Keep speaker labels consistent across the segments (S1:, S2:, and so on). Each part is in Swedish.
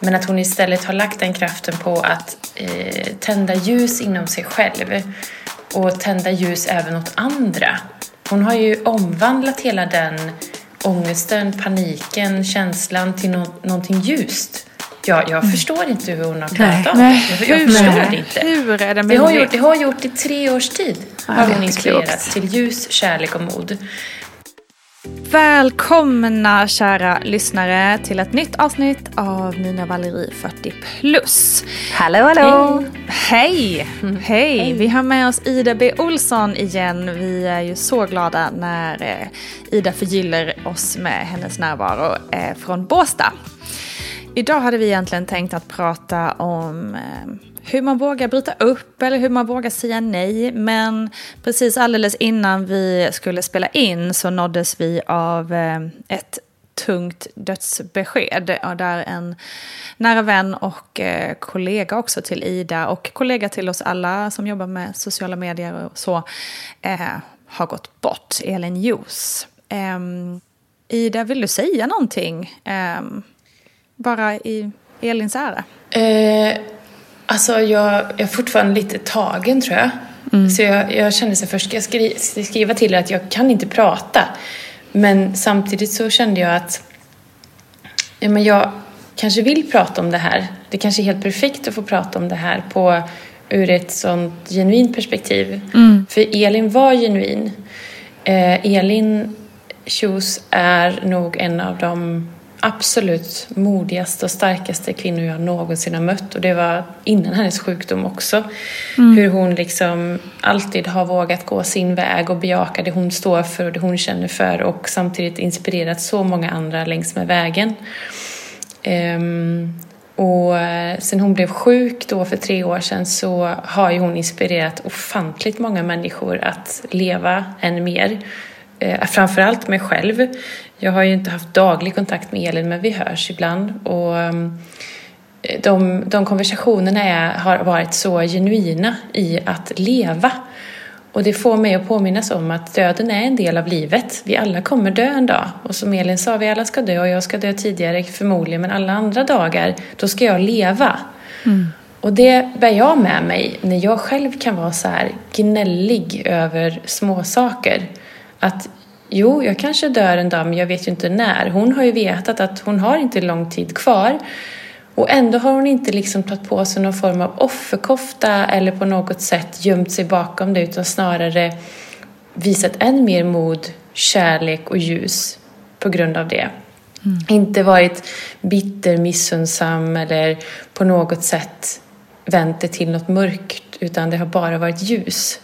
S1: Men att hon istället har lagt den kraften på att eh, tända ljus inom sig själv och tända ljus även åt andra. Hon har ju omvandlat hela den ångesten, paniken, känslan till no någonting ljust. Jag, jag förstår inte hur hon har klarat av det. Jag, förstår
S2: nej.
S1: det inte.
S2: Hur är det
S1: Det har, gjort, det har gjort i tre års tid.
S2: Ja,
S1: har hon inspirerats
S2: klokt.
S1: till ljus, kärlek och mod.
S2: Välkomna kära lyssnare till ett nytt avsnitt av Nina Valerie 40 plus.
S3: Hallå, hallå!
S2: Hej! Hej! Vi har med oss Ida B Olsson igen. Vi är ju så glada när eh, Ida förgyller oss med hennes närvaro eh, från Båstad. Idag hade vi egentligen tänkt att prata om eh, hur man vågar bryta upp eller hur man vågar säga nej. Men precis alldeles innan vi skulle spela in så nåddes vi av eh, ett tungt dödsbesked. Och där en nära vän och eh, kollega också till Ida och kollega till oss alla som jobbar med sociala medier och så har gått bort. Elin Jos. Ehm, Ida, vill du säga någonting? Ehm, bara i Elins ära.
S1: Eh, alltså jag, jag är fortfarande lite tagen tror jag. Så jag, jag kände så först ska jag skri, ska skriva till er att jag kan inte prata. Men samtidigt så kände jag att ja, men jag kanske vill prata om det här. Det kanske är helt perfekt att få prata om det här på, ur ett sånt genuint perspektiv. För Elin var genuin. Eh, Elin Kjos är nog en av de absolut modigaste och starkaste kvinnor jag någonsin har mött. Och det var innan hennes sjukdom också. Hur hon liksom alltid har vågat gå sin väg och bejaka det hon står för och det hon känner för och samtidigt inspirerat så många andra längs med vägen. Ehm, och eh, sen hon blev sjuk då för tre år sedan så har ju hon inspirerat ofantligt många människor att leva än mer. Eh, framförallt mig själv. Jag har ju inte haft daglig kontakt med Elin men vi hörs ibland. Och ehm, de, de konversationerna är, har varit så genuina i att leva. Och det får mig att påminnas om att döden är en del av livet. Vi alla kommer dö en dag. Och som Elin sa, vi alla ska dö och jag ska dö tidigare förmodligen. Men alla andra dagar, då ska jag leva. Och det bär jag med mig när jag själv kan vara så här gnällig över små saker. Att jo, jag kanske dör en dag men jag vet ju inte när. Hon har ju vetat att hon har inte lång tid kvar. Och ändå har hon inte liksom tagit på sig någon form av offerkofta eller på något sätt gömt sig bakom det utan snarare visat än mer mod, kärlek och ljus på grund av det. Inte varit bitter, missunnsam eller på något sätt vänt det till något mörkt utan det har bara varit ljus.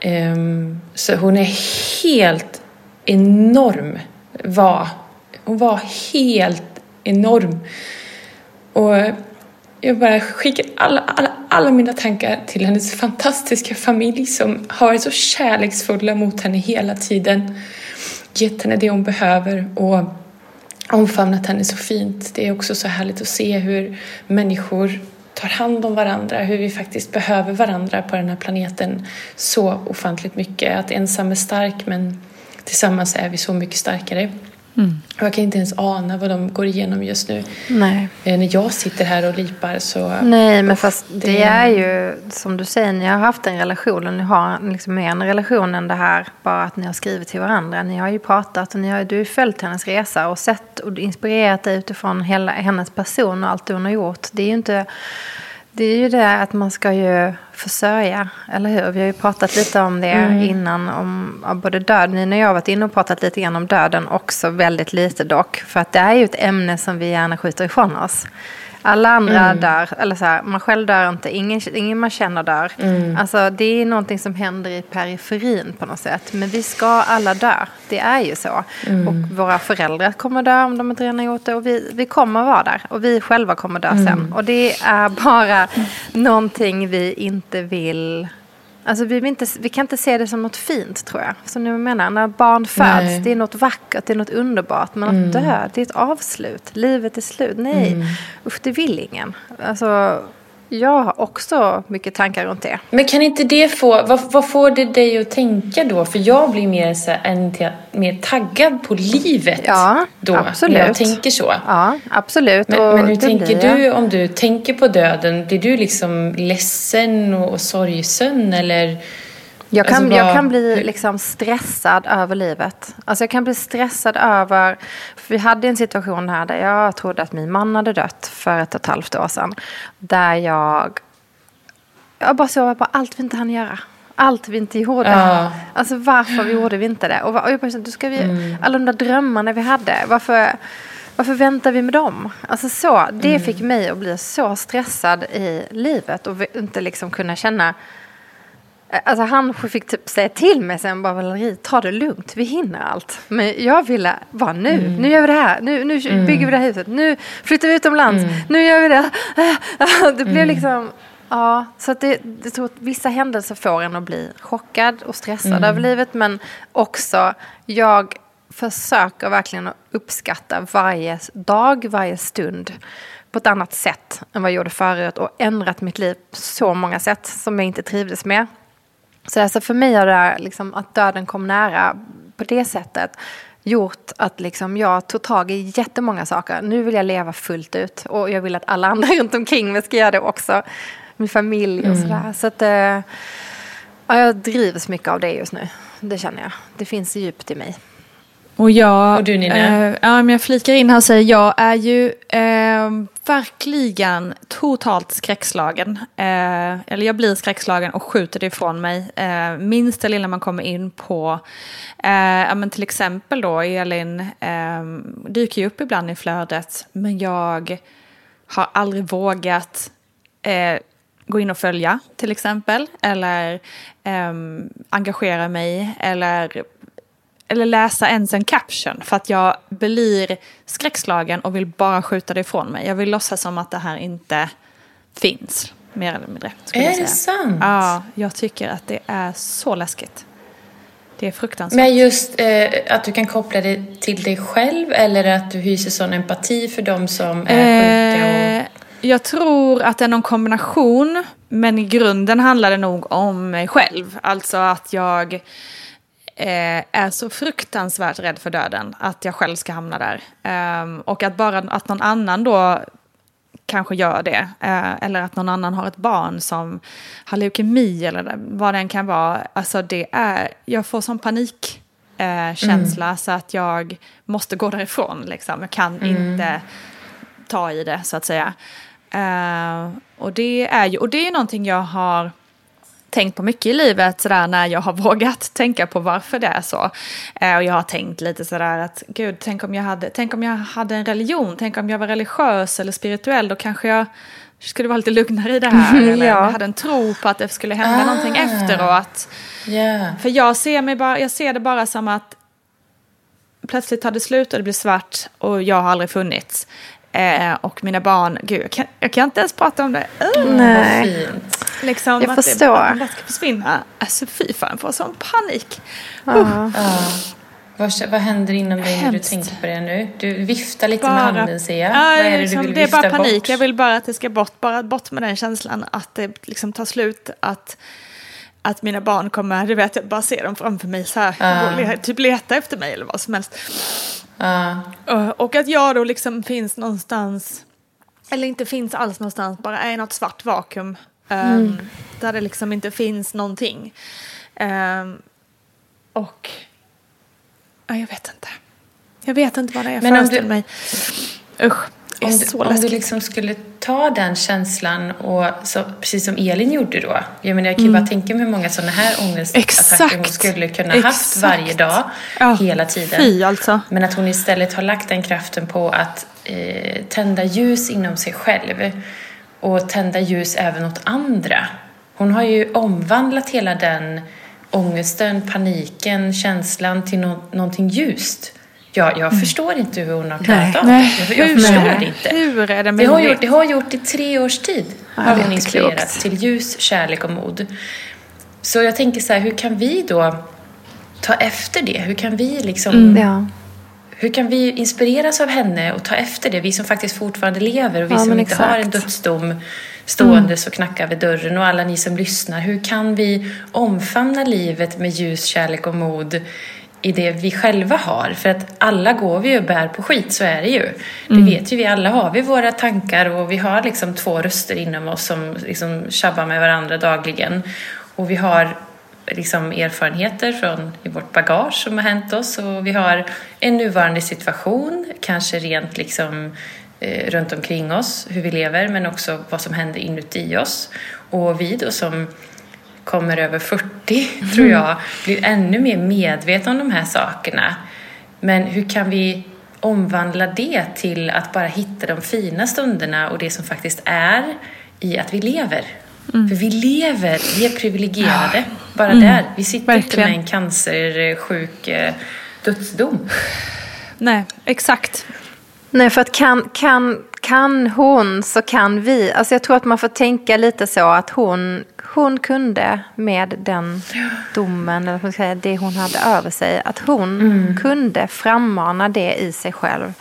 S1: Ehm, så hon är helt enorm. Var. Hon var helt enorm. Och jag bara skickar alla, alla, alla mina tankar till hennes fantastiska familj som har varit så kärleksfulla mot henne hela tiden. Gett henne det hon behöver och omfamnat henne så fint. Det är också så härligt att se hur människor tar hand om varandra, hur vi faktiskt behöver varandra på den här planeten så ofantligt mycket. Att ensam är stark men tillsammans är vi så mycket starkare. Och jag kan inte ens ana vad de går igenom just nu.
S3: Nej.
S1: Eh, När jag sitter här och lipar så...
S3: Nej, men fast det,
S1: det-
S3: är ju som du säger, ni har haft en relation och ni har liksom mer en relation än det här bara att ni har skrivit till varandra. Ni har ju pratat och ni har, du har ju följt hennes resa och sett och inspirerat dig utifrån hela hennes person och allt hon har gjort. Det är ju inte... Det är ju det att man ska ju försörja, eller hur? Vi har ju pratat lite om det mm. innan, om ja, både död. Nina och jag har varit inne och pratat lite grann om döden också, väldigt lite dock. För att det är ju ett ämne som vi gärna skjuter ifrån oss. Alla andra mm. dör, eller så här, man själv dör inte, ingen, ingen man känner dör. Mm. Alltså, det är någonting som händer i periferin på något sätt. Men vi ska alla dö, det är ju så. Mm. Och våra föräldrar kommer dö om de inte redan har gjort det. Och vi, vi kommer vara där, och vi själva kommer dö sen. Mm. Och det är bara någonting vi inte vill Alltså vi, inte, vi, kan inte se det som något fint tror jag. Som ni menar, när barn föds, Nej. det är något vackert, det är något underbart. Men mm. att dö, det är ett avslut. Livet är slut. Nej, mm. usch det vill ingen. Alltså, jag har också mycket tankar runt det.
S1: Men kan inte det få, vad, vad får det dig att tänka då? För jag blir mer, så en, mer taggad på livet
S3: ja,
S1: då.
S3: Absolut.
S1: När jag tänker så.
S3: Ja, absolut.
S1: Men, men hur tänker du om du tänker på döden? Blir du liksom ledsen och, och sorgsen eller?
S3: Jag kan, alltså bara, jag kan bli liksom stressad över livet. Alltså jag kan bli stressad över... Vi hade en situation här där jag trodde att min man hade dött för ett och ett halvt år sedan. Där jag... Jag bara såg på allt vi inte hann göra. Allt vi inte gjorde. Uh. Alltså varför vi gjorde vi inte det? Och, och jag bara kände, ska vi, mm. alla de där drömmarna vi hade. Varför, varför väntar vi med dem? Alltså så, det mm. fick mig att bli så stressad i livet. Och inte liksom kunna känna Alltså han fick typ säga till mig sen bara Valerie, ta det lugnt, vi hinner allt. Men jag ville bara nu, mm. nu gör vi det här, nu, nu mm. bygger vi det här huset, nu flyttar vi utomlands, mm. nu gör vi det. Det blev mm. liksom, ja, så att det, jag tror att vissa händelser får en att bli chockad och stressad mm. över livet. Men också, jag försöker verkligen att uppskatta varje dag, varje stund på ett annat sätt än vad jag gjorde förut och ändrat mitt liv på så många sätt som jag inte trivdes med. Så alltså för mig har det här, liksom, att döden kom nära på det sättet gjort att liksom jag tog tag i jättemånga saker. Nu vill jag leva fullt ut och jag vill att alla andra runt omkring mig ska göra det också. Min familj och mm. sådär. Så att, äh, ja, jag drivs mycket av det just nu. Det känner jag. Det finns djupt i mig.
S2: Och jag, och du Nina? Eh, ja, men jag flikar in här och säger jag är ju eh, verkligen totalt skräckslagen. Eh, eller jag blir skräckslagen och skjuter det ifrån mig. Eh, minst det lilla man kommer in på, eh, ja, men till exempel då Elin eh, dyker ju upp ibland i flödet. Men jag har aldrig vågat eh, gå in och följa till exempel. Eller eh, engagera mig eller eller läsa ens en caption för att jag blir skräckslagen och vill bara skjuta det ifrån mig. Jag vill låtsas som att det här inte finns, mer eller mindre.
S1: Är det sant?
S2: Ja, jag tycker att det är så läskigt. Det är fruktansvärt.
S1: Men just eh, att du kan koppla det till dig själv eller att du hyser sån empati för de som är eh, sjuka? Och...
S2: Jag tror att det är någon kombination, men i grunden handlar det nog om mig själv. Alltså att jag eh, är så fruktansvärt rädd för döden att jag själv ska hamna där. Eh, och att bara att någon annan då kanske gör det. Eh, eller att någon annan har ett barn som har leukemi eller vad det än kan vara. Alltså det är, jag får sån panikkänsla mm. så att jag måste gå därifrån. Liksom. Jag kan mm. inte ta i det så att säga. Uh, och det är ju och det är någonting jag har tänkt på mycket i livet sådär när jag har vågat tänka på varför det är så. Eh, och jag har tänkt lite sådär att gud, tänk om, jag hade, tänk om jag hade en religion, tänk om jag var religiös eller spirituell, då kanske jag skulle vara lite lugnare i det här. Eller ja. jag hade en tro på att det skulle hända ah. någonting efteråt. Yeah. För jag ser, mig bara, jag ser det bara som att plötsligt tar det slut och det blir svart och jag har aldrig funnits. Eh, och mina barn, gud jag kan, jag kan inte ens prata om det.
S3: Uh, Nej.
S2: Liksom,
S3: jag
S2: att
S3: förstår.
S2: Att det ska försvinna. Alltså fy fan, jag får sån panik.
S1: Uh. Uh. Vad, vad händer inom dig när du tänker på det nu? Du viftar lite bara, med handen ser jag.
S2: vad är det liksom, du vill Det är bara panik. Bort? Jag vill bara att det ska bort. Bara bort med den känslan att det liksom tar slut. Att, att mina barn kommer, du vet, jag bara ser dem framför mig så här. Uh. Typ leta efter mig eller vad som helst. Uh. Och att jag då liksom finns någonstans, eller inte finns alls någonstans, bara är något svart vakuum. Um, mm. Där det liksom inte finns någonting. Um, och ja, jag vet inte. Jag vet inte vad det är jag föreställer mig. Usch.
S1: Om, du, om du liksom skulle ta den känslan och så, precis som Elin gjorde då. Jag menar jag kan ju mm. bara tänka mig hur många sådana här ångestattacker hon skulle kunna Exakt. haft varje dag. Ja, hela tiden.
S2: Fy alltså.
S1: Men att hon istället har lagt den kraften på att eh, tända ljus inom sig själv. Och tända ljus även åt andra. Hon har ju omvandlat hela den ångesten, paniken, känslan till no någonting ljust. Ja, jag mm. förstår inte hur hon har klarat av det. Jag, jag förstår det inte.
S2: Hur är det
S1: det har, gjort, det har gjort i tre års tid. Ja, har hon inspirerat till ljus, kärlek och mod. Så jag tänker så här, hur kan vi då ta efter det? Hur kan vi liksom... Mm. Ja. Hur kan vi inspireras av henne och ta efter det? Vi som faktiskt fortfarande lever och vi ja, som inte exakt. har en dödsdom ståendes mm. och knackar vid dörren och alla ni som lyssnar. Hur kan vi omfamna livet med ljus, kärlek och mod i det vi själva har. För att alla går vi och bär på skit, så är det ju. Det mm. vet ju vi, alla har vi våra tankar och vi har liksom två röster inom oss som liksom tjabbar med varandra dagligen. Och vi har liksom erfarenheter från i vårt bagage som har hänt oss och vi har en nuvarande situation, kanske rent liksom eh, runt omkring oss, hur vi lever, men också vad som händer inuti oss. Och vi då som kommer över 40, mm. tror jag, blir ännu mer medvetna om de här sakerna. Men hur kan vi omvandla det till att bara hitta de fina stunderna och det som faktiskt är i att vi lever? Mm. För vi lever, vi är privilegierade. Bara mm. där. Vi sitter Verkligen. inte med en cancersjuk eh, dödsdom.
S2: Nej, exakt.
S3: Nej, för att kan, kan, kan hon så kan vi. Alltså jag tror att man får tänka lite så att hon, hon kunde med den domen, eller säga, det hon hade över sig, att hon mm. kunde frammana det i sig själv.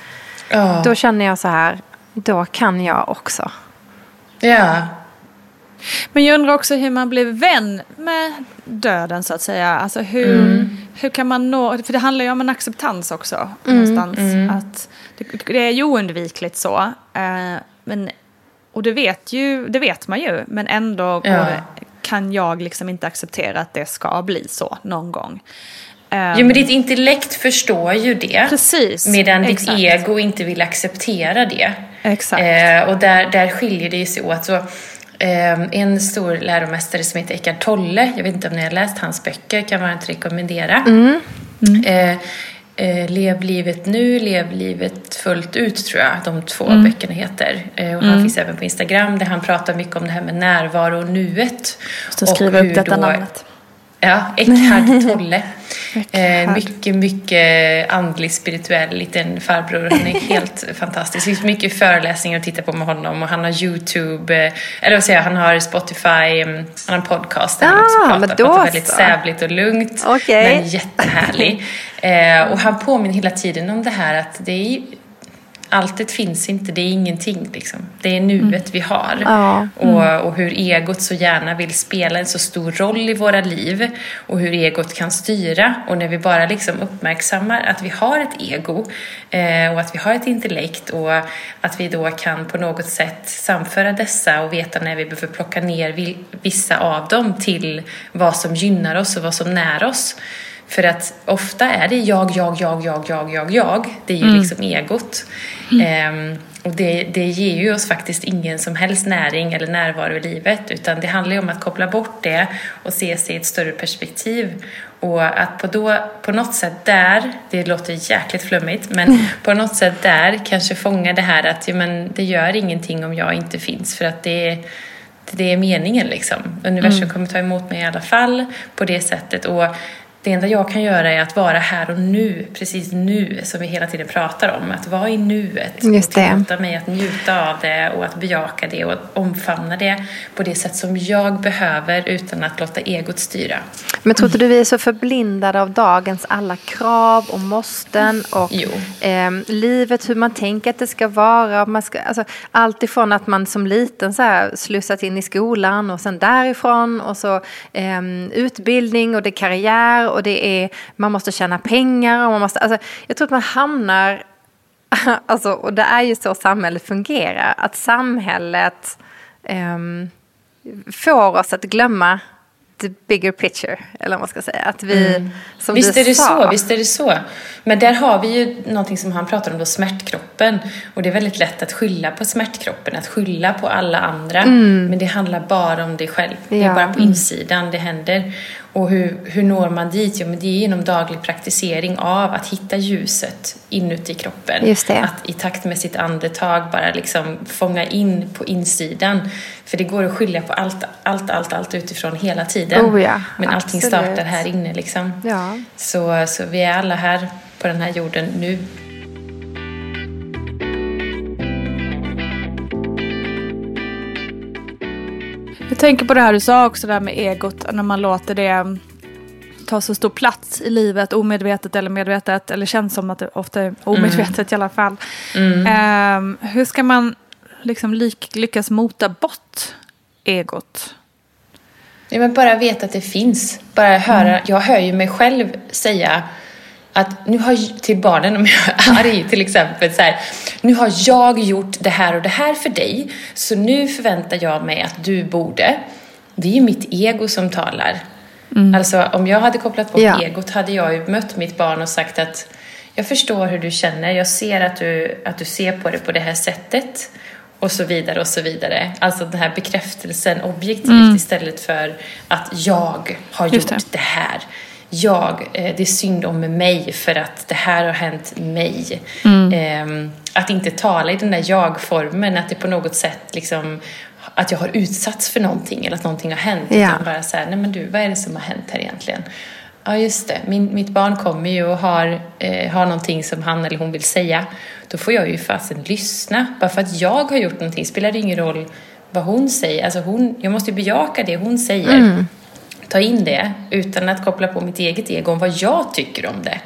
S3: Oh. Då känner jag så här, då kan jag också.
S1: Ja.
S2: Men jag undrar också hur man blir vän med döden så att säga. Alltså hur, mm. hur kan man nå, för det handlar ju om en acceptans också. Mm. Någonstans. Mm. Att det, det, är ju oundvikligt så. Eh, men, och det vet, ju, det vet man ju, men ändå ja. det, kan jag liksom inte acceptera att det ska bli så någon gång.
S1: Um, jo, men ditt intellekt förstår ju det.
S2: Precis.
S1: Medan ditt exakt. ego inte vill acceptera det.
S2: Exakt.
S1: Eh, och där, där skiljer det sig åt. Så Ehm, en stor läromästare som heter Eckart Tolle, jag vet inte om ni har läst hans böcker, kan varmt rekommendera. Mm. Mm. Eh, eh, Lev livet nu, lev livet fullt ut tror jag de två mm. böckerna heter. Eh, och han mm. finns även på Instagram där han pratar mycket om det här med närvaro och nuet.
S2: Så skriva upp detta då, namnet.
S1: Ja, Eckhart Tolle. Eh, mycket, mycket andlig, spirituell liten farbror. Han är helt fantastisk. Det finns mycket föreläsningar att titta på med honom och han har YouTube, eh, eller vad säger jag, han har Spotify, mm, han har en podcast där ah, han också pratar. pratar väldigt sävligt och lugnt, okay. men jättehärlig. eh, och han påminner hela tiden om det här att det är alltet finns inte, det är ingenting. Liksom. Det är nuet mm. vi har. Ja. Mm. Och, och hur egot så gärna vill spela en så stor roll i våra liv. Och hur egot kan styra. Och när vi bara liksom uppmärksammar att vi har ett ego eh, och att vi har ett intellekt och att vi då kan på något sätt samföra dessa och veta när vi behöver plocka ner vissa av dem till vad som gynnar oss och vad som när oss. För att ofta är det jag, jag, jag, jag, jag, jag, jag. Det är ju mm. liksom egot. Mm. Um, och det, det ger ju oss faktiskt ingen som helst näring eller närvaro i livet utan det handlar ju om att koppla bort det och se sig i ett större perspektiv. Och att på, då, på något sätt där, det låter jäkligt flummigt, men mm. på något sätt där kanske fånga det här att ja, men det gör ingenting om jag inte finns för att det, det är meningen liksom. Universum mm. kommer ta emot mig i alla fall på det sättet. Och det enda jag kan göra är att vara här och nu, precis nu, som vi hela tiden pratar om. Att vara i nuet
S3: Just
S1: och tillåta mig att njuta av det och att bejaka det och omfamna det på det sätt som jag behöver utan att låta egot styra.
S3: Men tror inte du vi är så förblindade av dagens alla krav och måsten och eh, livet, hur man tänker att det ska vara. Man ska, alltså, allt ifrån att man som liten så här, slussat in i skolan och sen därifrån och så eh, utbildning och det är karriär och det är, man måste tjäna pengar och man måste, alltså, jag tror att man hamnar, alltså, och det är ju så samhället fungerar, att samhället um, får oss att glömma the bigger picture, eller vad man ska säga. Att vi, mm som
S1: visst är det
S3: sa,
S1: så, visst är det så. Men där har vi ju någonting som han pratar om då, smärtkroppen. Och det är väldigt lätt att skylla på smärtkroppen, att skylla på alla andra. Mm. Men det handlar bara om dig själv. Ja. Det är bara på insidan det händer. Och hur, hur når man dit? Jo, men det är genom daglig praktisering av att hitta ljuset inuti kroppen. Att i takt med sitt andetag bara liksom fånga in på insidan. För det går att skilja på allt, allt, allt, allt utifrån hela tiden.
S3: Oh ja,
S1: men allting
S3: absolut.
S1: startar här inne liksom.
S3: Ja.
S1: Så, så vi är alla här på den här jorden nu.
S2: Jag tänker på det här du sa också där med egot, när man låter det ta så stor plats i livet, omedvetet eller medvetet, eller känns som att det ofta är omedvetet mm. i alla fall. Mm. Um, hur ska man liksom lyckas mota bort egot?
S1: Ja, men bara veta att det finns. Bara höra, mm. Jag hör ju mig själv säga att nu har, till barnen om jag är arg till exempel, så här, nu har jag gjort det här och det här för dig, så nu förväntar jag mig att du borde. Det är ju mitt ego som talar. Mm. Alltså om jag hade kopplat bort ja. egot hade jag ju mött mitt barn och sagt att jag förstår hur du känner, jag ser att du, att du ser på det på det här sättet och så vidare och så vidare. Alltså den här bekräftelsen objektivt mm. istället för att jag har gjort det. det här jag, eh, det är synd om mig för att det här har hänt mig. Mm. Eh, att inte tala i den där jag-formen, att det på något sätt liksom att jag har utsatts för någonting eller att någonting har hänt. Ja. Utan bara så här, nej men du, vad är det som har hänt här egentligen? Ja, just det. Min, mitt barn kommer ju och har, eh, har någonting som han eller hon vill säga. Då får jag ju fasen lyssna. Bara för att jag har gjort någonting spelar det ingen roll vad hon säger. Alltså hon, jag måste ju bejaka det hon säger. Mm ta in det utan att koppla på mitt eget ego om vad jag tycker om det.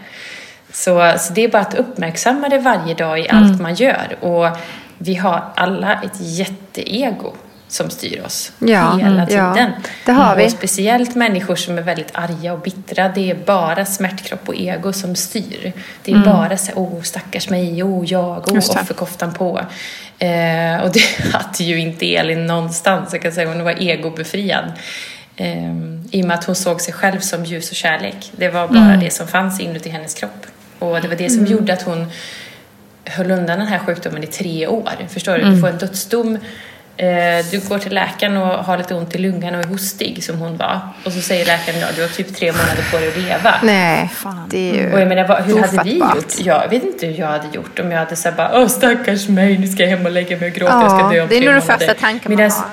S1: Så, så det är bara att uppmärksamma det varje dag i allt mm. man gör. Och vi har alla ett jätteego som styr oss
S3: ja,
S1: hela tiden. Ja,
S3: det har vi.
S1: Och speciellt människor som är väldigt arga och bittra. Det är bara smärtkropp och ego som styr. Det är mm. bara så oh stackars mig, oh jag, oh offerkoftan på. Eh, och det hade ju inte Elin någonstans. Jag kan säga hon var egobefriad. Um, I och med att hon såg sig själv som ljus och kärlek. Det var bara mm. det som fanns inuti hennes kropp. Och det var det som mm. gjorde att hon höll undan den här sjukdomen i tre år. Förstår du? Mm. Du får en dödsdom. Eh, du går till läkaren och har lite ont i lungan och är hostig som hon var. Och så säger läkaren ja, du har typ tre månader på dig att leva.
S3: Nej, fan. det är ju
S1: Och jag menar, vad, hur hade vi gjort? Jag vet inte hur jag hade gjort om jag hade sagt bara åh stackars mig, nu ska jag hem och lägga mig och gråta, ja, jag ska dö om
S3: det är nog
S1: den
S3: första tanken man har.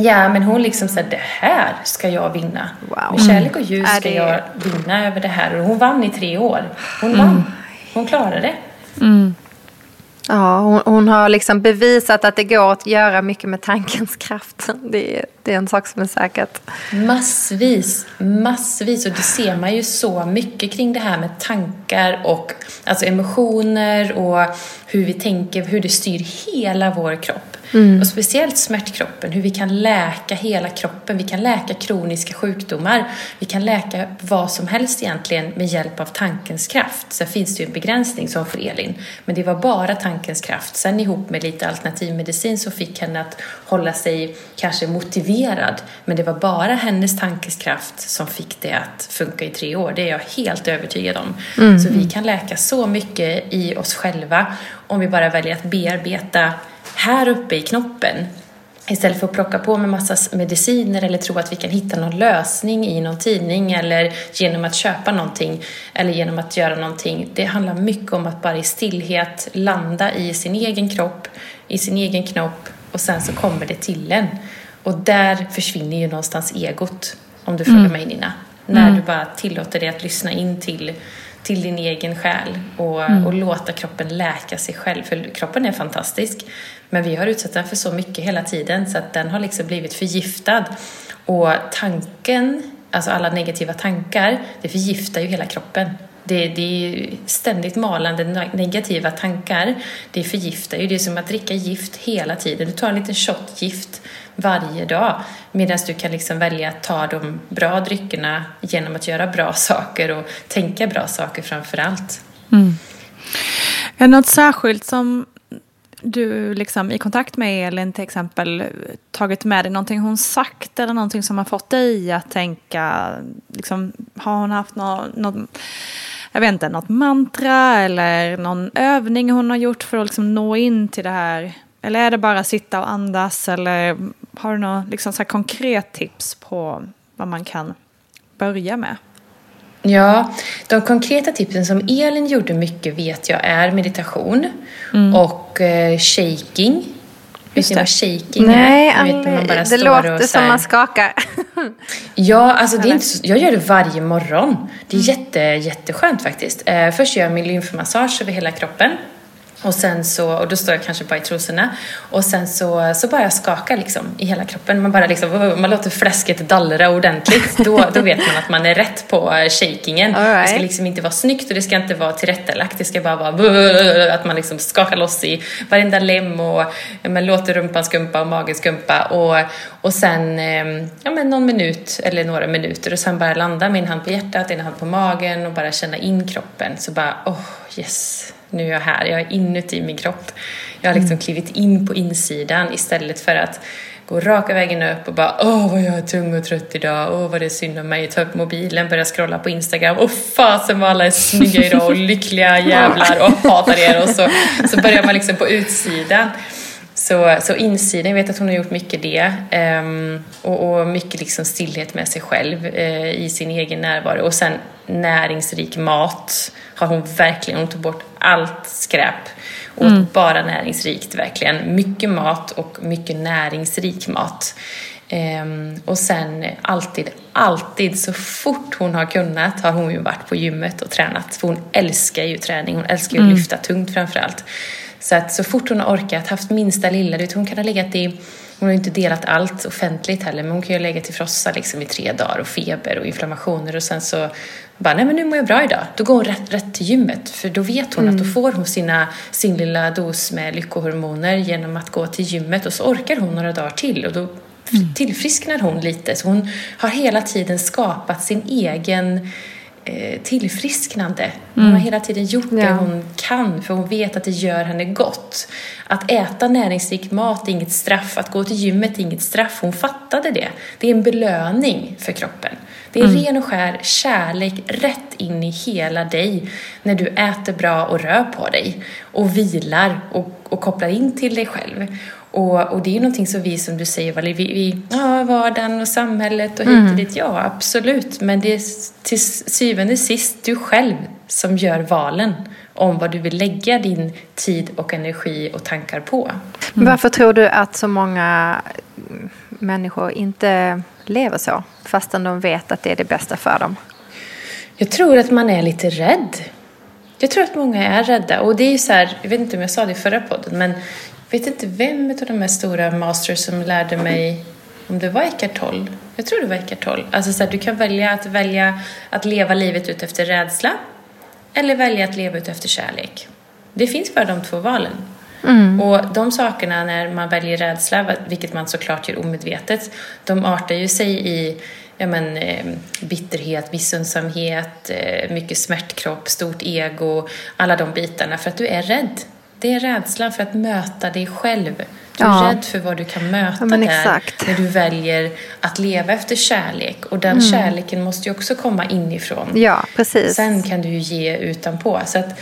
S1: Ja, men hon liksom sa det här ska jag vinna. Wow. Med kärlek och ljus ska jag vinna över det här. Och hon vann i tre år. Hon vann. Mm. Hon klarade det.
S3: Mm. Ja, hon, hon, har liksom bevisat att det går att göra mycket med tankens kraft. Det, det är en sak som är säkert.
S1: Massvis, massvis. Och det ser man ju så mycket kring det här med tankar och alltså emotioner och hur vi tänker, hur det styr hela vår kropp. Mm. Och speciellt smärtkroppen, hur vi kan läka hela kroppen. Vi kan läka kroniska sjukdomar. Vi kan läka vad som helst egentligen med hjälp av tankens kraft. Sen finns det ju en begränsning som för Elin, men det var bara tankens kraft. Sen ihop med lite alternativmedicin så fick henne att hålla sig kanske motiverad. Men det var bara hennes tankens kraft som fick det att funka i tre år. Det är jag helt övertygad om. Mm. Så vi kan läka så mycket i oss själva om vi bara väljer att bearbeta här uppe i knoppen Istället för att plocka på med massa mediciner eller tro att vi kan hitta någon lösning i någon tidning eller genom att köpa någonting eller genom att göra någonting. Det handlar mycket om att bara i stillhet landa i sin egen kropp, i sin egen knopp och sen så kommer det till en. Och där försvinner ju någonstans egot, om du följer mm. mig Nina. När mm. du bara tillåter dig att lyssna in till till din egen själ och, mm. och låta kroppen läka sig själv. För kroppen är fantastisk, men vi har utsatt den för så mycket hela tiden så att den har liksom blivit förgiftad. Och tanken, alltså alla negativa tankar, det förgiftar ju hela kroppen. Det, det är ständigt malande negativa tankar. Det förgiftar ju. Det är som att dricka gift hela tiden. Du tar en liten shot gift varje dag. Medan du kan liksom välja att ta de bra dryckerna genom att göra bra saker och tänka bra saker framför allt.
S2: Mm. Är det något särskilt som du liksom i kontakt med Elin till exempel tagit med dig någonting hon sagt eller någonting som har fått dig att tänka, liksom, har hon haft något, något jag vet inte, något mantra eller någon övning hon har gjort för att liksom nå in till det här? Eller är det bara sitta och andas eller har du något liksom så konkret tips på vad man kan börja med?
S1: Ja, de konkreta tipsen som Elin gjorde mycket vet jag är meditation mm. och eh, shaking. Vet ni vad shaking
S3: Nej,
S1: är?
S3: Vet, man bara det låter som man skakar.
S1: ja, alltså det är inte så, jag gör det varje morgon. Det är mm. jätte, jätteskönt faktiskt. Eh, först gör jag min lymfmassage över hela kroppen. Och sen så, och då står jag kanske bara i trosorna. Och sen så, så bara jag skaka liksom i hela kroppen. Man bara liksom, man låter fläsket dallra ordentligt. Då, då vet man att man är rätt på shakingen. Right. Det ska liksom inte vara snyggt och det ska inte vara tillrättalagt. Det ska bara vara att man liksom skakar loss i varenda lem och man låter rumpan skumpa och magen skumpa. Och, och sen ehm, ja, men någon minut eller några minuter och sen bara landa med en hand på hjärtat, en hand på magen och bara känna in kroppen. Så bara, oh yes nu är jag här, jag är inuti min kropp. Jag har liksom mm. klivit in på insidan istället för att gå raka vägen upp och bara åh vad jag är tung och trött idag, åh vad det är synd om mig, ta upp mobilen, börja scrolla på Instagram, åh fasen vad alla är snygga idag och lyckliga jävlar och hatar er. Och så, så börjar man liksom på utsidan. Så, så insidan, jag vet att hon har gjort mycket det um, och, och, mycket liksom stillhet med sig själv uh, i sin egen närvaro. Och sen näringsrik mat har hon verkligen, hon tog bort allt skräp och mm. bara näringsrikt verkligen. Mycket mat och mycket näringsrik mat. Um, och sen alltid, alltid så fort hon har kunnat har hon ju varit på gymmet och tränat. För hon älskar ju träning, hon älskar ju att mm. lyfta tungt framförallt. Så att så fort hon har orkat, haft minsta lilla, vet, hon kan ha legat i hon har ju inte delat allt offentligt heller, men hon kan ju ha legat i frossa liksom i tre dagar och feber och inflammationer och sen så bara, nej men nu mår jag bra idag. Då går hon rätt, rätt till gymmet för då vet hon mm. att då mm. får hon sina, sin lilla dos med lyckohormoner genom att gå till gymmet och så orkar hon några dagar till och då mm. tillfrisknar hon lite. Så hon har hela tiden skapat sin egen eh, tillfrisknande. Hon mm. har hela tiden gjort det hon kan för hon vet att det gör henne gott. Att äta näringsrik mat är inget straff, att gå till gymmet är inget straff. Hon fattade det. Det är en belöning för kroppen. Det är mm. ren och skär kärlek rätt in i hela dig när du äter bra och rör på dig och vilar och, och kopplar in till dig själv. Och, och det är ju någonting som vi, som du säger, vi, vi ja, vardagen och samhället och hit och mm. dit, ja absolut. Men det är till syvende och sist du själv som gör valen om vad du vill lägga din tid och energi och tankar på.
S3: Mm. Varför tror du att så många människor inte lever så, fastän de vet att det är det bästa för dem?
S1: Jag tror att man är lite rädd. Jag tror att många är rädda. Och det är ju så här, jag vet inte om jag sa det i förra podden, men jag vet inte vem av de här stora masters som lärde mig om det var Eckart Tolle. Jag tror det var Eckart Tolle. Alltså så här, du kan välja att välja att leva livet ut efter rädsla eller välja att leva ut efter kärlek. Det finns bara de två valen. Mm. Och de sakerna när man väljer rädsla, vilket man såklart gör omedvetet, de artar ju sig i ja, men, eh, bitterhet, missunnsamhet, eh, mycket smärtkropp, stort ego, alla de bitarna för att du är rädd. Det är rädslan för att möta dig själv. Du är ja. rädd för vad du kan möta ja, där när du väljer att leva efter kärlek. Och den mm. kärleken måste ju också komma inifrån.
S3: Ja, precis.
S1: Sen kan du ju ge utanpå. Så att,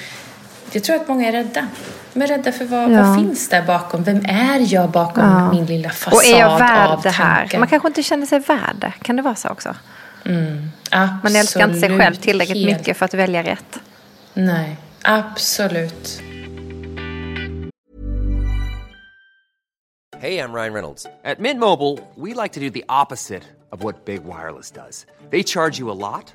S1: jag tror att många är rädda. De är rädda för vad, ja. vad finns där bakom? Vem är jag bakom ja. min lilla fasad av? Och är jag värd det här?
S3: Man kanske inte känner sig värd. Kan det vara så också? Mm. Man älskar inte sig själv tillräckligt Helt. mycket för att välja rätt.
S1: Nej, absolut.
S4: Hej, jag Ryan Reynolds. På Mint Mobile, we like to do the opposite of what Big Wireless does. They charge you a lot.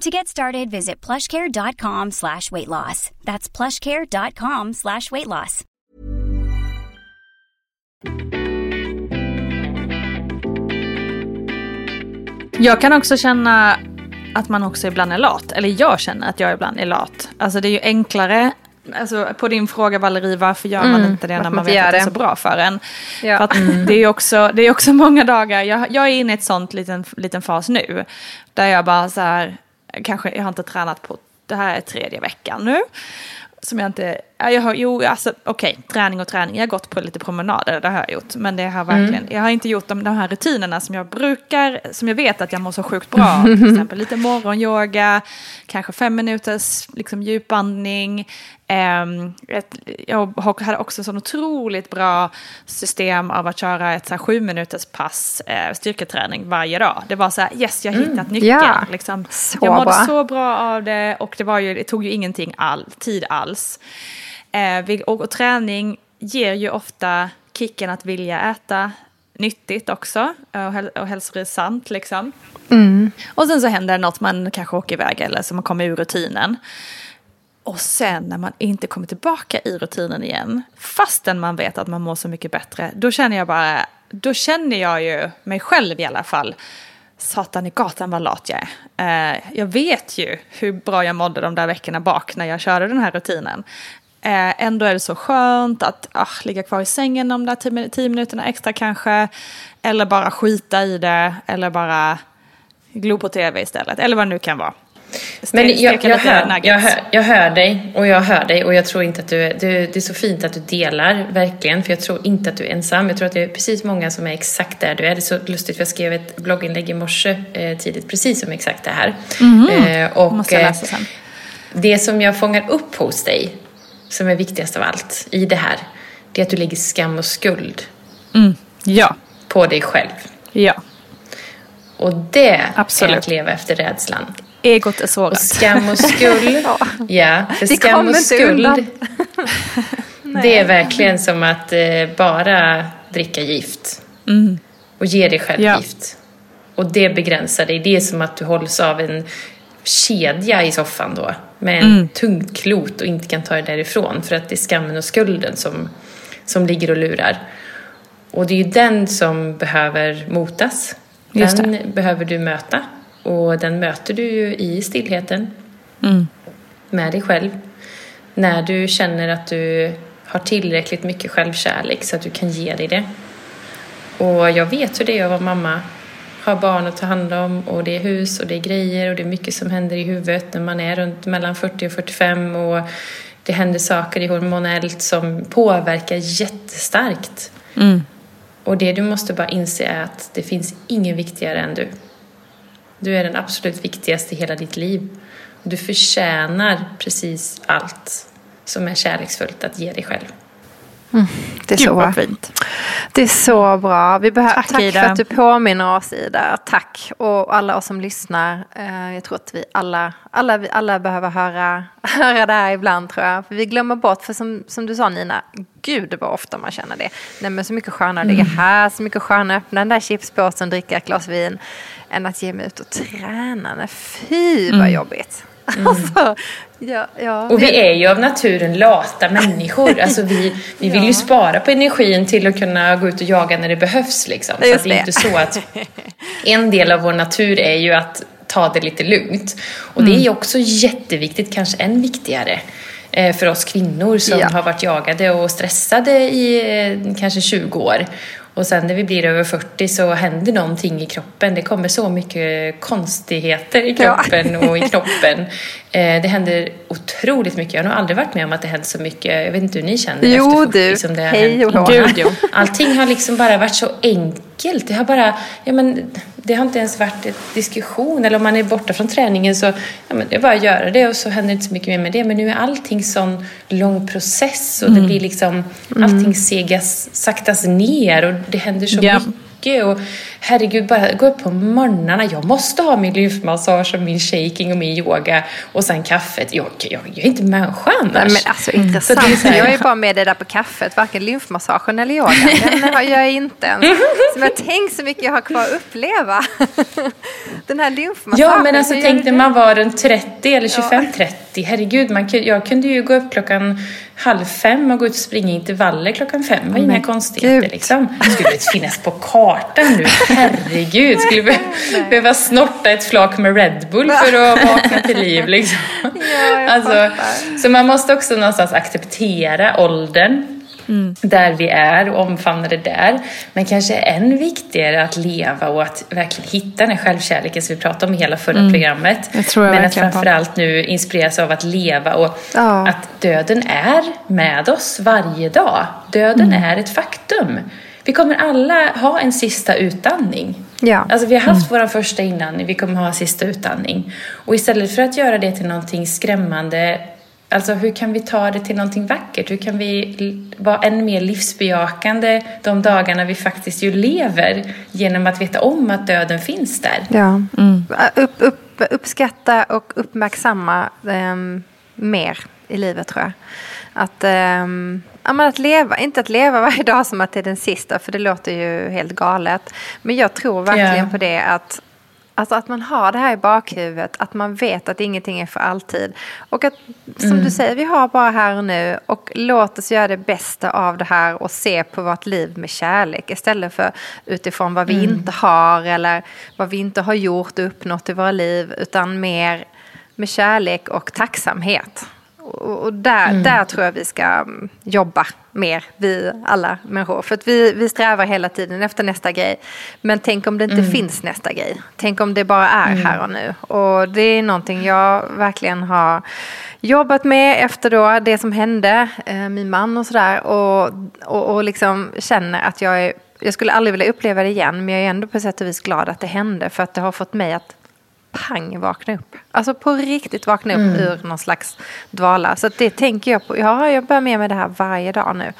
S5: To get started, visit plushcare.com slash weight loss. That's plushcare.com slash weight loss.
S2: Jag kan också känna att man också ibland är lat. Eller jag känner att jag ibland är lat. Alltså det är ju enklare Alltså, på din fråga Valerie, varför gör man mm, inte det när man vet att det är så bra för en? Ja. För att mm. det, är också, det är också många dagar, jag, jag är inne i ett sånt liten, liten fas nu. Där jag bara så här, kanske, jag har inte tränat på, det här är tredje veckan nu som jag inte, jag har, jo alltså okej, okay, träning och träning, jag har gått på lite promenader, det har jag gjort. Men det har verkligen, mm. jag har inte gjort de, de här rutinerna som jag brukar, som jag vet att jag mår så sjukt bra Till exempel lite morgonyoga, kanske fem minuters liksom, djupandning, Um, ett, jag hade också så otroligt bra system av att köra ett så här, sju minuters pass uh, styrketräning varje dag. Det var så här, yes, jag har hittat mm, nyckeln. Ja, liksom. Jag mådde bra. så bra av det och det, var ju, det tog ju ingenting all, tid alls. Uh, och, och, träning ger ju ofta kicken att vilja äta nyttigt också och, häl och hälsosamt liksom. Mm. Och sen så händer något, man kanske åker iväg eller så man kommer ur rutinen. Och sen när man inte kommer tillbaka i rutinen igen, fastän man vet att man mår så mycket bättre, då känner jag bara, då känner jag ju mig själv i alla fall, satan i gatan vad lat jag är. Eh, jag vet ju hur bra jag mådde de där veckorna bak när jag körde den här rutinen. Eh, ändå är det så skönt att ah, ligga kvar i sängen de där tio minuterna extra kanske. Eller bara skita i det, eller bara glo på tv istället, eller vad det nu kan vara.
S1: Men jag, jag, hör, jag, hör, jag hör dig och jag hör dig och jag tror inte att du, du, det är så fint att du delar verkligen för jag tror inte att du är ensam. Jag tror att det är precis många som är exakt där du är. Det är så lustigt för jag skrev ett blogginlägg i morse eh, tidigt precis om exakt det här.
S2: Mm. Eh, och Måste jag läsa sen.
S1: det som jag fångar upp hos dig som är viktigast av allt i det här det är att du lägger skam och skuld
S2: mm. ja.
S1: på dig själv.
S2: Ja.
S1: Och det Absolut. är att leva efter rädslan.
S2: Egot är sårat. Och
S1: skam och skuld. ja, för det skam och skuld. det är verkligen som att eh, bara dricka gift.
S2: Mm.
S1: Och ge dig själv ja. gift. Och det begränsar dig. Det är som att du hålls av en kedja i soffan då. Med en mm. tungt klot och inte kan ta dig därifrån. För att det är skammen och skulden som, som ligger och lurar. Och det är ju den som behöver motas. Den behöver du möta. Och den möter du ju i stillheten.
S2: Mm.
S1: Med dig själv. När du känner att du har tillräckligt mycket självkärlek så att du kan ge dig det. Och jag vet hur det är att vara mamma. Ha barn att ta hand om och det är hus och det är grejer och det är mycket som händer i huvudet när man är runt mellan 40 och 45 och det händer saker i hormonellt som påverkar jättestarkt.
S2: Mm.
S1: Och det du måste bara inse är att det finns ingen viktigare än du. Du är den absolut viktigaste i hela ditt liv. Du förtjänar precis allt som är kärleksfullt att ge dig själv.
S3: Mm, det är Gud, så bra. Fint. Det är så bra. Vi behöver, tack, tack för att du påminner oss Ida. Tack. Och alla oss som lyssnar. Eh, jag tror att vi alla, alla, alla behöver höra, höra det här ibland tror jag. För vi glömmer bort, för som, som du sa Nina, gud vad ofta man känner det. Nej men så mycket skönare att ligga mm. här, så mycket skönare att öppna den där chipspåsen, dricka ett glas vin. Än att ge mig ut och träna. Nej, fy vad mm. jobbigt. Mm. Alltså, ja, ja.
S1: Och vi är ju av naturen lata människor. Alltså vi, vi vill ju spara på energin till att kunna gå ut och jaga när det behövs. Liksom. Så det. det är inte så att en del av vår natur är ju att ta det lite lugnt. Och mm. det är ju också jätteviktigt, kanske än viktigare eh, för oss kvinnor som ja. har varit jagade och stressade i eh, kanske 20 år och sen när vi blir över 40 så händer någonting i kroppen. Det kommer så mycket konstigheter i kroppen ja. och i kroppen. Eh, det händer otroligt mycket. Jag har nog aldrig varit med om att det hänt så mycket. Jag vet inte hur ni känner
S3: jo, efter 40 du. som det har Hej hänt.
S1: Gud, jo. Allting har liksom bara varit så enkelt. Det har bara, ja men det har inte ens varit en diskussion. Eller om man är borta från träningen så ja, men det är bara att göra det och så händer inte så mycket mer med det. Men nu är allting sån lång process och mm. det blir liksom, allting segas, saktas ner och det händer så yeah. mycket. Och herregud, bara gå upp på morgnarna. Jag måste ha min lymfmassage och min shaking och min yoga och sen kaffet. Jag, jag, jag är inte människa annars.
S3: Nej, men alltså intressant. Mm. Så jag är bara med det där på kaffet, varken lymfmassagen eller yogan. Den har jag inte ens. Så jag tänk så mycket jag har kvar att uppleva. Den här lymfmassagen.
S1: Ja, men alltså tänk när man var runt 30 eller 25-30. Ja. Herregud, man, jag kunde ju gå upp klockan halv fem och gå ut och springa intervaller klockan fem. Det var inga konstigheter liksom. Det skulle inte finnas på kartan nu. Herregud, skulle be behöva snorta ett flak med Red Bull för att vakna till liv liksom. Ja, alltså, så man måste också någonstans acceptera åldern Mm. där vi är och omfamna det där. Men kanske än viktigare att leva och att verkligen hitta den här självkärleken som vi pratade om i hela förra mm. programmet. Men att framförallt nu inspireras av att leva och ja. att döden är med oss varje dag. Döden mm. är ett faktum. Vi kommer alla ha en sista utandning. Ja. Alltså vi har haft mm. vår första inandning, vi kommer ha en sista utandning. Och istället för att göra det till någonting skrämmande Alltså hur kan vi ta det till någonting vackert? Hur kan vi vara ännu mer livsbejakande de dagarna vi faktiskt ju lever genom att veta om att döden finns där?
S3: Ja, mm. upp, upp, uppskatta och uppmärksamma um, mer i livet tror jag. Att, um, ja, att leva, inte att leva varje dag som att det är den sista, för det låter ju helt galet. Men jag tror verkligen yeah. på det att Alltså att man har det här i bakhuvudet, att man vet att ingenting är för alltid. Och att, som mm. du säger, vi har bara här och nu. Och låt oss göra det bästa av det här och se på vårt liv med kärlek. Istället för utifrån vad vi mm. inte har eller vad vi inte har gjort och uppnått i våra liv. Utan mer med kärlek och tacksamhet. Och där, mm. där tror jag vi ska mm, jobba mer, vi alla människor. För att vi, vi strävar hela tiden efter nästa grej. Men tänk om det inte mm. finns nästa grej. Tänk om det bara är mm. här och nu. Och det är någonting jag verkligen har jobbat med efter då det som hände, eh, min man och sådär. Och, och, och liksom känner att jag är jag skulle aldrig vilja uppleva det igen, men jag är ändå på sätt och vis glad att det hände. För att det har fått mig att pang vakna upp. Alltså på riktigt vakna upp mm. ur någon slags dvala. Så det tänker jag på. Ja, jag bär med mig det här varje dag nu.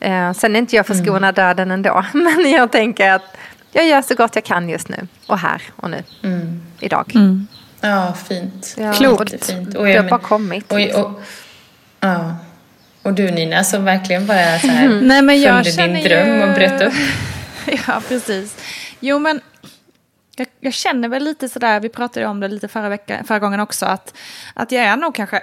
S3: Eh, sen är inte jag förskonad mm. döden ändå. Men jag tänker att jag gör så gott jag kan just nu. Och här och nu. Mm. Idag. Mm.
S1: Ja, fint.
S3: Ja, Klokt. Fint. Och det har bara kommit.
S1: Och, och, och, ja. och du Nina som verkligen bara så här, Nej, men jag följde din dröm ju... och bröt upp.
S2: ja, precis. Jo, men jag, jag, känner väl lite sådär, vi pratade om det lite förra, vecka, förra gången också, att, att jag är nog kanske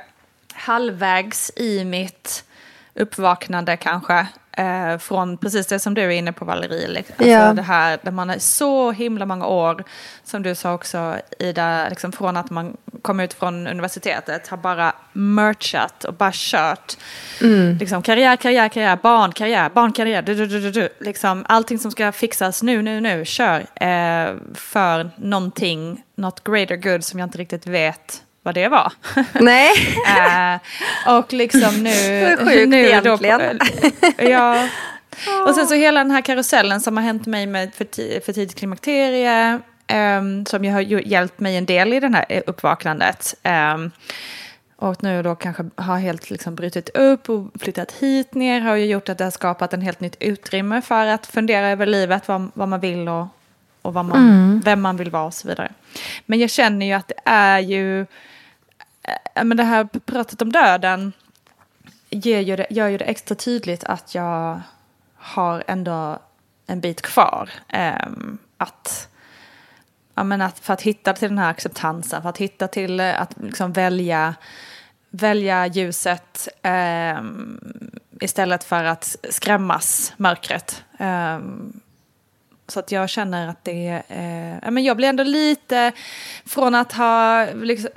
S2: halvvägs i mitt uppvaknande kanske. Eh, från precis det som du är inne på Valerie. Liksom. Alltså ja. det här där man är så himla många år, som du sa också Ida, liksom från att man kom ut från universitetet har bara merchat och bara kört. Mm. Liksom, karriär, karriär, karriär, barn, karriär, barn, karriär, du, du, du, du, Liksom, allting som ska fixas nu, nu, nu, kör. Eh, för någonting, något greater good som jag inte riktigt vet vad det var.
S3: Nej.
S2: uh, och liksom nu...
S3: Sjukt nu egentligen.
S2: Då, ja. Och sen så hela den här karusellen som har hänt mig med för, för tidigt klimakterie. Um, som ju har hjälpt mig en del i det här uppvaknandet. Um, och nu då kanske har helt liksom brutit upp och flyttat hit ner har ju gjort att det har skapat en helt nytt utrymme för att fundera över livet, vad, vad man vill och, och vad man, mm. vem man vill vara och så vidare. Men jag känner ju att det är ju Eh, men det här pratet om döden ger ju det, gör ju det extra tydligt att jag har ändå en bit kvar. Ähm, att, ja, men att för att hitta till den här acceptansen, för att hitta till eh, att liksom välja, välja ljuset ähm, istället för att skrämmas mörkret. Ähm, så att jag känner att det eh, men jag blir ändå lite, från att ha liksom,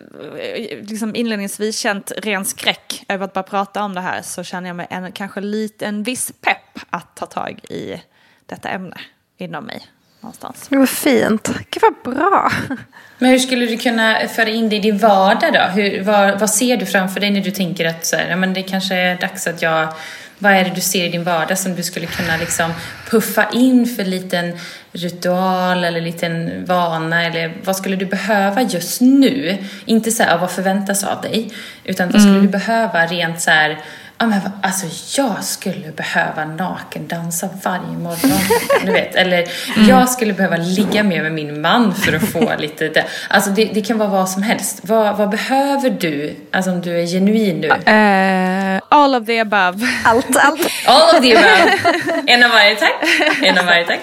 S2: liksom inledningsvis känt ren skräck över att bara prata om det här så känner jag mig en, kanske lite, en viss pepp att ta tag i detta ämne inom mig. Någonstans.
S3: Vad fint. Gud vad bra.
S1: Men hur skulle du kunna föra in det i din vardag då? Hur, vad, vad ser du framför dig när du tänker att så här, ja, men det kanske är dags att jag vad är det du ser i din vardag som du skulle kunna liksom puffa in för liten ritual eller liten vana eller vad skulle du behöva just nu? Inte så här, vad förväntas av dig, utan vad skulle mm. du behöva rent så här Ja, men alltså jag skulle behöva nakendansa varje morgon. Du vet, eller mm. jag skulle behöva ligga med, med min man för att få lite... Det. Alltså det, det kan vara vad som helst. Vad, vad behöver du? Alltså om du är genuin nu.
S2: Uh, all of the above.
S3: Allt, allt.
S1: All of the above. En av varje tack. En av varje tack.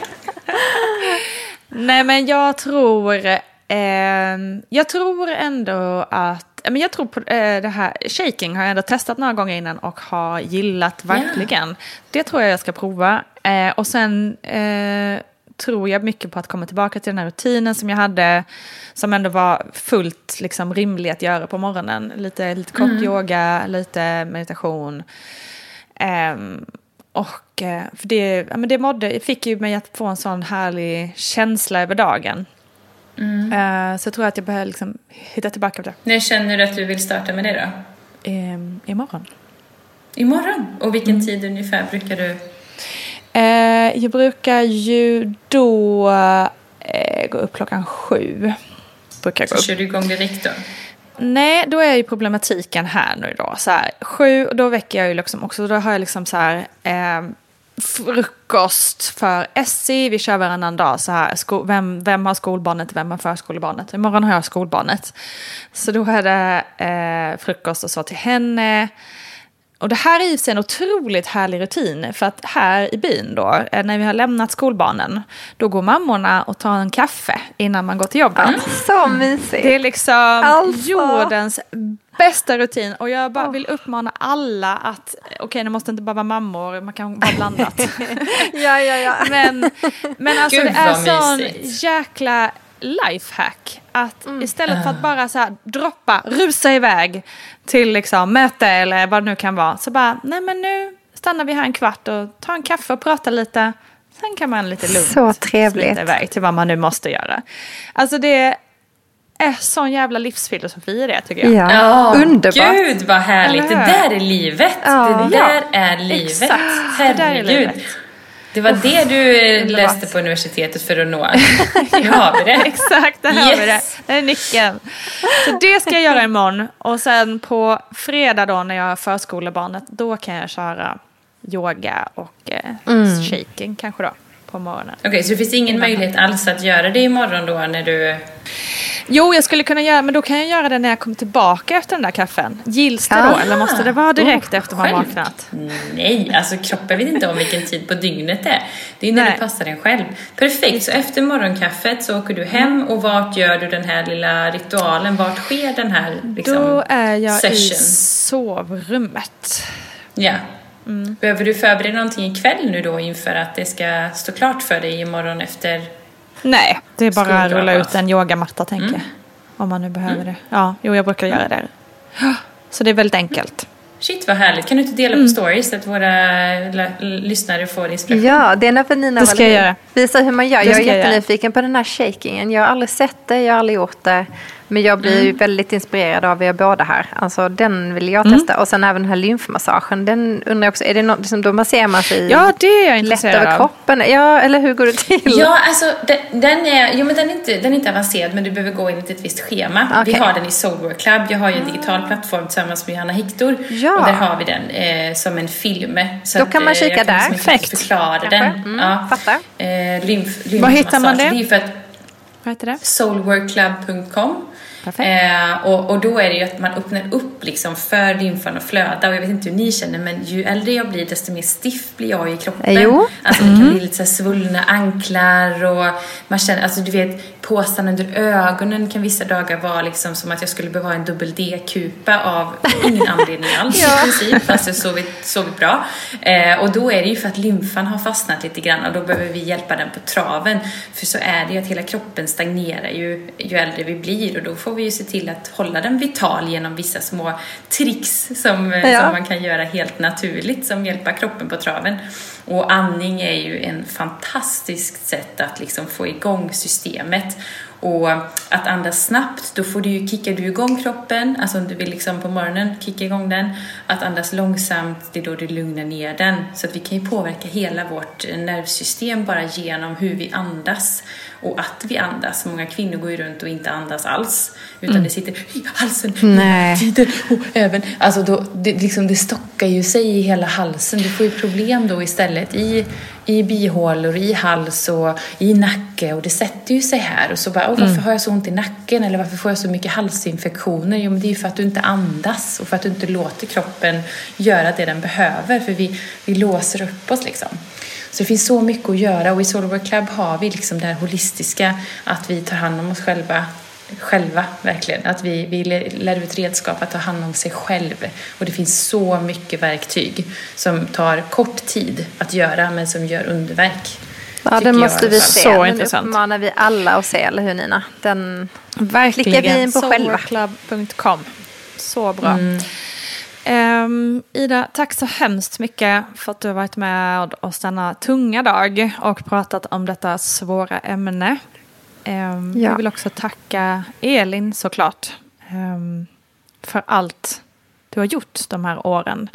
S2: Nej men jag tror... Eh, jag tror ändå att men jag tror på eh, det här, shaking har jag ändå testat några gånger innan och har gillat verkligen. Yeah. Det tror jag jag ska prova. Eh, och sen eh, tror jag mycket på att komma tillbaka till den här rutinen som jag hade, som ändå var fullt liksom, rimlig att göra på morgonen. Lite, lite kort mm. yoga, lite meditation. Um, och för det, ja, men det mådde, fick ju mig att få en sån härlig känsla över dagen. Mm. Uh, så jag tror att jag behöver liksom hitta tillbaka på det.
S1: När känner du att du vill starta med det då?
S2: Um, imorgon.
S1: Imorgon? Och vilken mm. tid ungefär brukar du?
S2: Uh, jag brukar ju då uh, gå upp klockan sju.
S1: Brukar så gå upp. kör du igång direkt då?
S2: Nej, då är ju problematiken här nu då. Så här, sju, då väcker jag ju liksom också, då har jag liksom så här, eh, frukost för Essie. Vi kör varannan dag så här. Vem, vem har skolbarnet, vem har förskolebarnet? Imorgon har jag skolbarnet. Så då är det eh, frukost och så till henne. Och det här är ju en otroligt härlig rutin. För att här i byn då, eh, när vi har lämnat skolbarnen, då går mammorna och tar en kaffe innan man går till jobbet. Mm.
S3: Så mysigt.
S2: Det är liksom alltså. jordens bästa rutin. Och jag bara vill uppmana alla att, okej okay, det måste inte bara vara mammor, man kan vara blandat.
S3: ja, ja, ja.
S2: Men, men alltså Gud, det är sån jäkla lifehack. Att mm. istället för att bara så här, droppa, rusa iväg till liksom möte eller vad det nu kan vara. Så bara, nej men nu stannar vi här en kvart och tar en kaffe och pratar lite. Sen kan man lite lugnt
S3: så trevligt.
S2: iväg till vad man nu måste göra. Alltså det är sån jävla livsfilosofi i det tycker jag.
S3: Ja, underbart.
S1: Gud vad härligt. Det där är livet. Ja. Det där är livet. Exakt. Herregud. Det, där är livet. det var det du läste på universitetet för att nå. Nu har vi det.
S2: Exakt, där yes. har vi det. Det är nyckeln. Så det ska jag göra imorgon. Och sen på fredag då när jag har förskolebarnet, då kan jag köra yoga och eh, mm. shaking kanske då på morgonen.
S1: Okej, okay, så det finns ingen möjlighet alls att göra det imorgon då när du...
S2: Jo, jag skulle kunna göra men då kan jag göra det när jag kommer tillbaka efter den där kaffen. Gills det då eller måste det vara direkt oh, efter man själv. vaknat?
S1: Nej, alltså kroppen vet inte om vilken tid på dygnet det är. Det är när Nej. det passar en själv. Perfekt, så efter morgonkaffet så åker du hem och vart gör du den här lilla ritualen? Vart sker den här liksom,
S2: Då är jag session? i sovrummet.
S1: Ja. Mm. Behöver du förbereda någonting ikväll nu då inför att det ska stå klart för dig imorgon efter
S2: Nej, det är bara att rulla ut en yogamatta tänker mm. jag. Om man nu behöver mm. det. Ja, jo jag brukar göra det. Så det är väldigt enkelt.
S1: Shit vad härligt. Kan du inte dela på mm. stories så att våra lyssnare får inspiration?
S3: Ja, det är när Nina
S2: det ska jag göra.
S3: Visa hur man gör. jag är jättenyfiken på den här shakingen. Jag har aldrig sett det, jag har aldrig gjort det. Men jag blir mm. väldigt inspirerad av er båda här. Alltså den vill jag mm. testa. Mm. Och sen även den här lymfmassagen. Den undrar jag också, är det något liksom, då masserar man sig
S2: ja, det är jag
S3: lätt över kroppen? Ja, eller hur går det till?
S1: Ja, alltså den, den är, jo, men den, är inte, den är inte avancerad men du behöver gå enligt ett visst schema. Okay. Vi har den i Soulwork Club. Jag har ju en digital plattform tillsammans med Johanna Hector. Ja. Och där har vi den eh, som en film.
S3: Så då kan att, man kika
S1: jag
S3: där.
S1: Liksom Perfekt. förklara Kanske. den.
S3: Mm, ja. Fattar.
S1: Eh, lymf,
S2: Var hittar man det? det är för att Vad heter det?
S1: Soulworkclub.com Eh, och, och då är det ju att man öppnar upp liksom för lymfan att flöda. Och jag vet inte hur ni känner, men ju äldre jag blir desto mer stiff blir jag i kroppen.
S3: Jo.
S1: Alltså mm. det kan bli lite så svullna anklar och man känner, alltså du vet, påsarna under ögonen kan vissa dagar vara liksom som att jag skulle behöva en dubbel D-kupa av ingen anledning alls ja. i princip, fast jag sovit, sovit bra. Eh, och då är det ju för att lymfan har fastnat lite grann och då behöver vi hjälpa den på traven. För så är det ju att hela kroppen stagnerar ju, ju äldre vi blir och då får vi ju se till att hålla den vital genom vissa små tricks som, ja. som man kan göra helt naturligt som hjälper kroppen på traven. Och andning är ju en fantastiskt sätt att liksom få igång systemet. Och att andas snabbt, då får du ju, kickar du igång kroppen, alltså om du vill liksom på morgonen kicka igång den. Att andas långsamt, det är då du lugnar ner den. Så att vi kan ju påverka hela vårt nervsystem bara genom hur vi andas och att vi andas. Många kvinnor går ju runt och inte andas alls. Utan mm. det sitter i halsen hela tiden. Och även, alltså då, det, liksom, det stockar ju sig i hela halsen. Du får ju problem då istället i, i bihålor, i hals och i nacke. Och det sätter ju sig här. Och så bara, varför mm. har jag så ont i nacken? Eller varför får jag så mycket halsinfektioner? Jo, men det är ju för att du inte andas och för att du inte låter kroppen göra det den behöver. För vi, vi låser upp oss liksom. Så det finns så mycket att göra och i Solar Work Club har vi liksom det här holistiska, att vi tar hand om oss själva själva, verkligen. Att vi, vi lär ut redskap att ta hand om sig själv. Och det finns så mycket verktyg som tar kort tid att göra men som gör underverk.
S3: Ja, den måste vi se. Så Den uppmanar vi alla att se, eller hur Nina? Den
S2: Verkligen. klickar vi in på själva. Solarclub.com. Så bra. Mm. Um, Ida, tack så hemskt mycket för att du har varit med oss denna tunga dag och pratat om detta svåra ämne. Um, ja. Jag vill också tacka Elin såklart um, för allt du har gjort de här åren.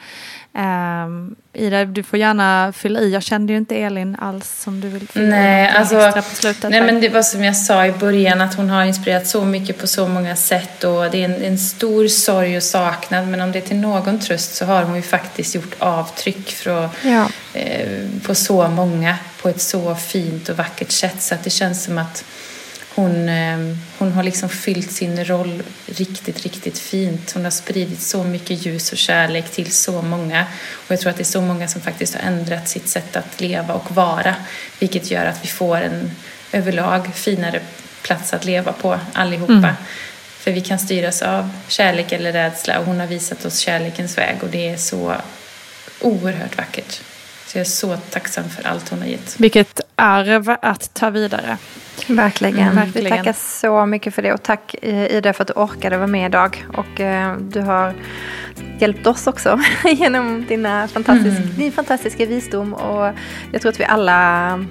S2: Um, Ida, du får gärna fylla i. Jag kände ju inte Elin alls som du vill fylla
S1: nej, alltså. Nej, men det var som jag sa i början att hon har inspirerat så mycket på så många sätt och det är en, en stor sorg och saknad men om det är till någon tröst så har hon ju faktiskt gjort avtryck för, ja. eh, på så många på ett så fint och vackert sätt så att det känns som att hon, ehm, hon har liksom fyllt sin roll riktigt, riktigt fint. Hon har spridit så mycket ljus och kärlek till så många. Och jag tror att det är så många som faktiskt har ändrat sitt sätt att leva och vara. Vilket gör att vi får en överlag finare plats att leva på allihopa. Mm. För vi kan styras av kärlek eller rädsla och hon har visat oss kärlekens väg och det är så oerhört vackert. Så jag är så tacksam för allt hon har gett.
S2: Vilket arv att ta vidare.
S3: Verkligen. Mm, verkligen. Vi tackar så mycket för det. Och tack eh, Ida för att du orkade vara med idag. Och eh, du har hjälpt oss också genom dina fantastisk, mm. din fantastiska visdom. Och jag tror att vi alla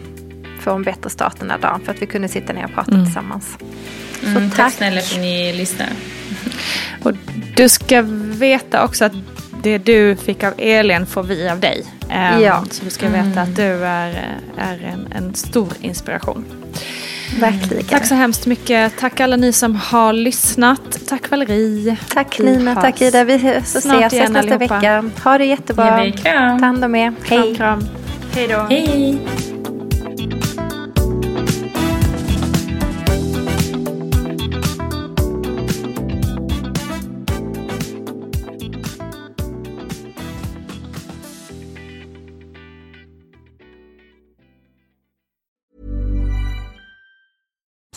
S3: får en bättre start den här dagen. För att vi kunde sitta ner och prata mm. tillsammans.
S1: Så mm, tack. tack snälla för att ni lyssnar.
S2: och du ska veta också att det du fick av Elin får vi av dig. Um, ja. Så du ska veta att mm. du är, är en, en stor inspiration.
S3: Verkligen.
S2: Tack så hemskt mycket. Tack alla ni som har lyssnat. Tack Valerie.
S3: Tack Nina, tack Ida. Vi ses nästa allihopa. vecka. Ha det jättebra.
S1: Ta
S3: hand om er.
S2: Hej. Kram, kram.
S1: Hej då. Hej.